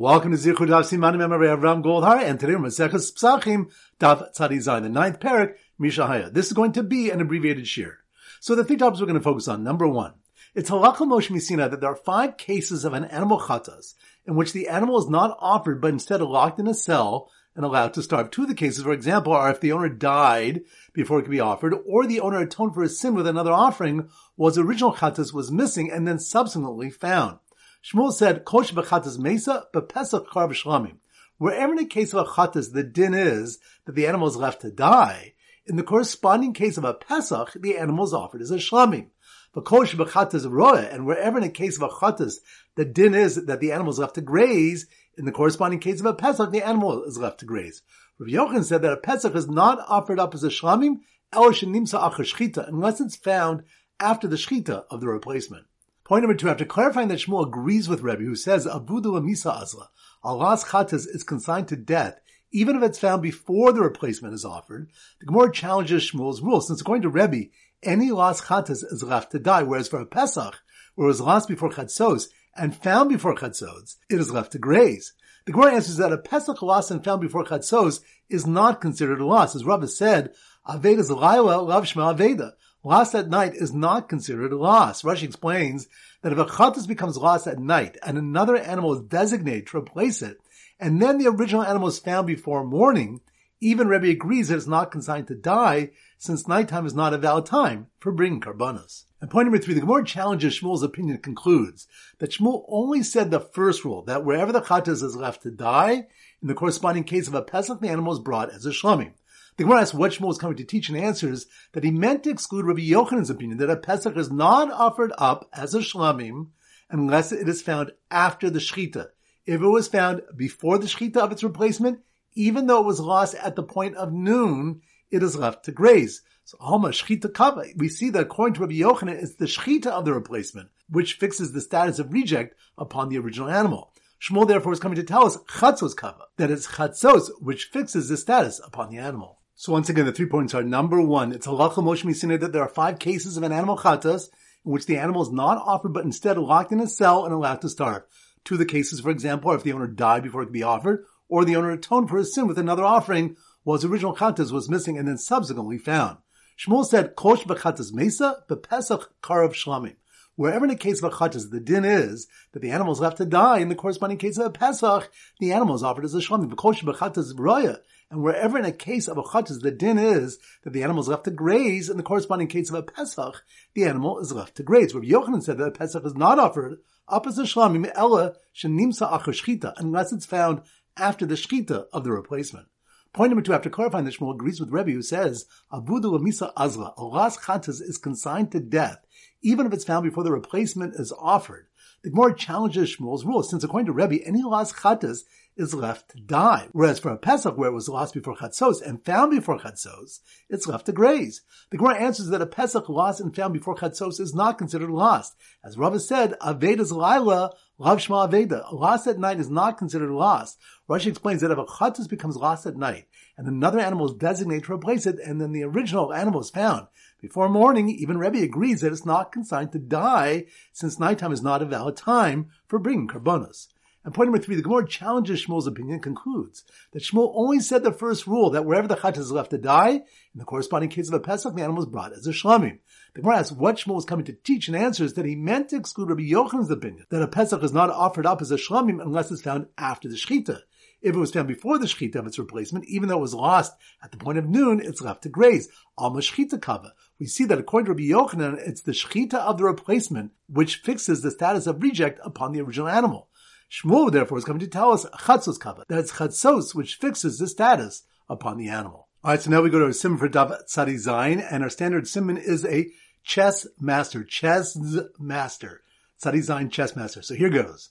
Welcome to Zichud Daf Siman Memory of Ram Goldhar, and today we're Maseches Pesachim Daf Tzadi Zayin, the ninth parak Mishahaya. This is going to be an abbreviated shiur. So the three topics we're going to focus on. Number one, it's halacha Moshe miSinai that there are five cases of an animal chatas in which the animal is not offered, but instead locked in a cell and allowed to starve. Two of the cases, for example, are if the owner died before it could be offered, or the owner atoned for his sin with another offering, while his original chatas was missing and then subsequently found. Shmuel said, Kosh b'chatas mesa, b'pesach kar b'shlamim. Wherever in a case of a chatas, the din is that the animal is left to die, in the corresponding case of a pesach, the animal is offered as a shlamim. But kosh b'chatas roya, and wherever in a case of a chatas, the din is that the animal is left to graze, in the corresponding case of a pesach, the animal is left to graze. Rav Yochanan said that a pesach is not offered up as a shlamim, el shenimsa achar shchita, unless it's found after the shchita of the replacement. Point number two, after clarifying that Shmuel agrees with Rebbe, who says, Abudu Misa Azla, a lost chatas is consigned to death, even if it's found before the replacement is offered, the Gemara challenges Shmuel's rule, since according to Rebbe, any lost chatas is left to die, whereas for a Pesach, where it was lost before chatzos and found before chatzos, it is left to graze. The Gemara answers that a Pesach lost and found before chatzos is not considered a loss. As Rabbi said, Aveda's Laila, Lav Aveda. Lost at night is not considered loss. Rashi explains that if a chatas becomes lost at night and another animal is designated to replace it, and then the original animal is found before morning, even Rebbe agrees that it's not consigned to die, since nighttime is not a valid time for bringing karbanos. And point number three, the Gemara challenges Shmuel's opinion concludes that Shmuel only said the first rule, that wherever the chatas is left to die, in the corresponding case of a pesach, the animal is brought as a shlamim. The Gemara asks what Shmuel was coming to teach and answers that he meant to exclude Rabbi Yochanan's opinion that a Pesach is not offered up as a shlamim unless it is found after the shechita. If it was found before the shechita of its replacement, even though it was lost at the point of noon, it is left to graze. So Homa Shechita Kava, we see that according to Rabbi Yochanan, it's the Shechita of the replacement, which fixes the status of reject upon the original animal. Shmuel therefore is coming to tell us Chatzos Kava, that it's Chatzos which fixes the status upon the animal. So once again, the three points are number one, it's halacha Moshe miSinai that there are five cases of an animal chatas in which the animal is not offered but instead locked in a cell and allowed to starve. Two of the cases, for example, are if the owner died before it could be offered, or the owner atoned for his sin with another offering while his original chatas was missing and then subsequently found. Shmuel said, Kosh b'chatas mesa b'pesach karav shlamim. Wherever in a case of a chatas, the din is that the animal is left to die. In the corresponding case of a pesach, the animal is offered as a shlamim. Kosh b'chatas roya. And wherever in a case of a chatas, the din is that the animal is left to graze, in the corresponding case of a pesach, the animal is left to graze. Rabbi Yochanan said that a pesach is not offered up as a shlamim ella shenimsa shchita, unless it's found after the shchita of the replacement. Point number two, after clarifying that Shmuel agrees with Rebbe who says, Abudu Misa Azla, a lost chatas is consigned to death, even if it's found before the replacement is offered. The Gemara challenges Shmuel's rule, since according to Rebbe, any lost chatas is left to die. Whereas for a Pesach, where it was lost before Chatzos and found before Chatzos, it's left to graze. The Gemara answers that a Pesach lost and found before Chatzos is not considered lost. As Rava said, Aveda's Laila, Lav Shema Aveda. Lost at night is not considered lost. Rashi explains that if a chatas becomes lost at night, and another animal is designated to replace it, and then the original animal is found, before morning, even Rebbe agrees that it's not consigned to die, since nighttime is not a valid time for bringing karbanos. And point number three, the Gemara challenges Shmuel's opinion and concludes that Shmuel only said the first rule that wherever the chat is left to die, in the corresponding case of a Pesach, the animal is brought as a shlamim. The Gemara asks what Shmuel was coming to teach and answers that he meant to exclude Rabbi Yochanan's opinion that a Pesach is not offered up as a shlamim unless it's found after the shechita. If it was found before the shechita of its replacement, even though it was lost at the point of noon, it's left to graze. Alma shechita kava. We see that according to Rabbi Yochanan, it's the shechita of the replacement which fixes the status of reject upon the original animal. Shmuel, therefore, is coming to tell us chatzos kava, that it's chatzos which fixes the status upon the animal. All right, so now we go to our sim for Daf Tzadi Zayin, and our standard simon is a chess master, chess master, Tzadi Zayin chess master. So here goes.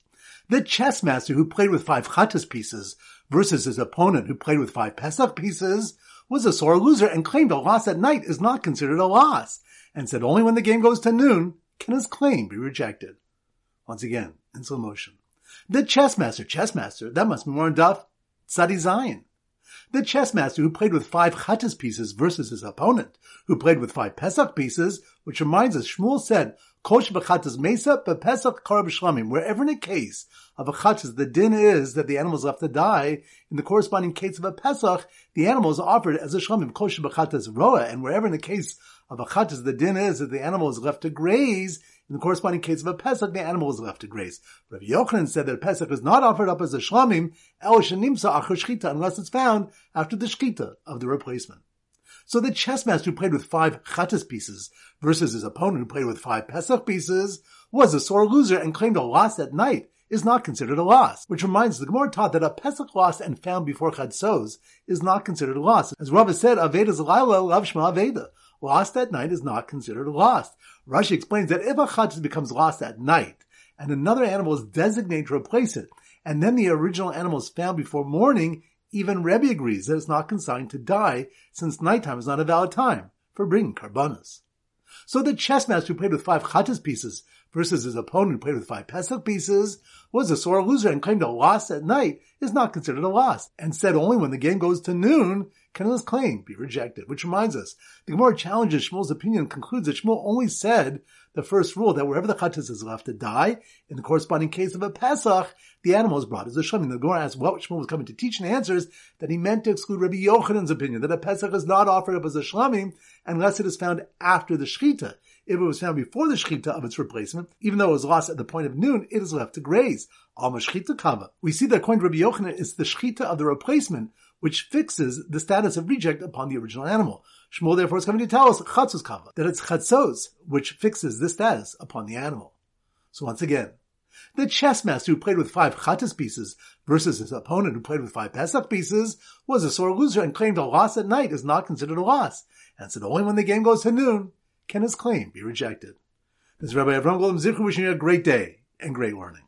The chess master who played with five chatas pieces versus his opponent who played with five pesach pieces was a sore loser and claimed a loss at night is not considered a loss, and said only when the game goes to noon can his claim be rejected. Once again, in slow motion. The chess master, chess master, that must be in Daf Tzadi Zayin. The chess master who played with five chatas pieces versus his opponent, who played with five pesach pieces, which reminds us, Shmuel said, Kosh b'chatas mesa b'pesach kar b'shlamim. Wherever in a case of a chatas, the din is that the animal is left to die. In the corresponding case of a pesach, the animal is offered as a shlamim. Kosh b'chatas roa. And wherever in the case of a chatas, the din is that the animal is left to graze. In the corresponding case of a Pesach, the animal is left to graze. Rabbi Yochanan said that a Pesach is not offered up as a shlamim, el shenimsa achar shchita, unless it's found after the shchita of the replacement. So the chess master who played with five chatas pieces versus his opponent who played with five Pesach pieces was a sore loser and claimed a loss at night is not considered a loss. Which reminds the Gemara taught that a Pesach lost and found before Chatzos is not considered a loss. As Rava said, Aveda's Laila Lav Shema Aveda. Lost at night is not considered lost. Rashi explains that if a chatas becomes lost at night and another animal is designated to replace it, and then the original animal is found before morning, even Rebbe agrees that it's not consigned to die since nighttime is not a valid time for bringing karbanos. So the chess master who played with five chatas pieces versus his opponent who played with five pesach pieces was a sore loser and claimed a loss at night is not considered a loss and said only when the game goes to noon can claim be rejected? Which reminds us, the Gemara challenges Shmuel's opinion and concludes that Shmuel only said the first rule that wherever the chatas is left to die, in the corresponding case of a Pesach, the animal is brought as a shlamim. The Gemara asks what Shmuel was coming to teach, and answers that he meant to exclude Rabbi Yochanan's opinion that a Pesach is not offered up as a shlamim unless it is found after the shechita. If it was found before the shechita of its replacement, even though it was lost at the point of noon, it is left to graze. Alma shechita kava. We see that according to Rabbi Yochanan, it's the shechita of the replacement which fixes the status of reject upon the original animal. Shmuel therefore is coming to tell us chatzos kava, that it's chatzos which fixes the status upon the animal. So once again, the chess master who played with five chatas pieces versus his opponent who played with five pesach pieces was a sore loser and claimed a loss at night is not considered a loss, and said only when the game goes to noon can his claim be rejected. This is Rabbi Avram Golem Zichru wishing you a great day and great learning.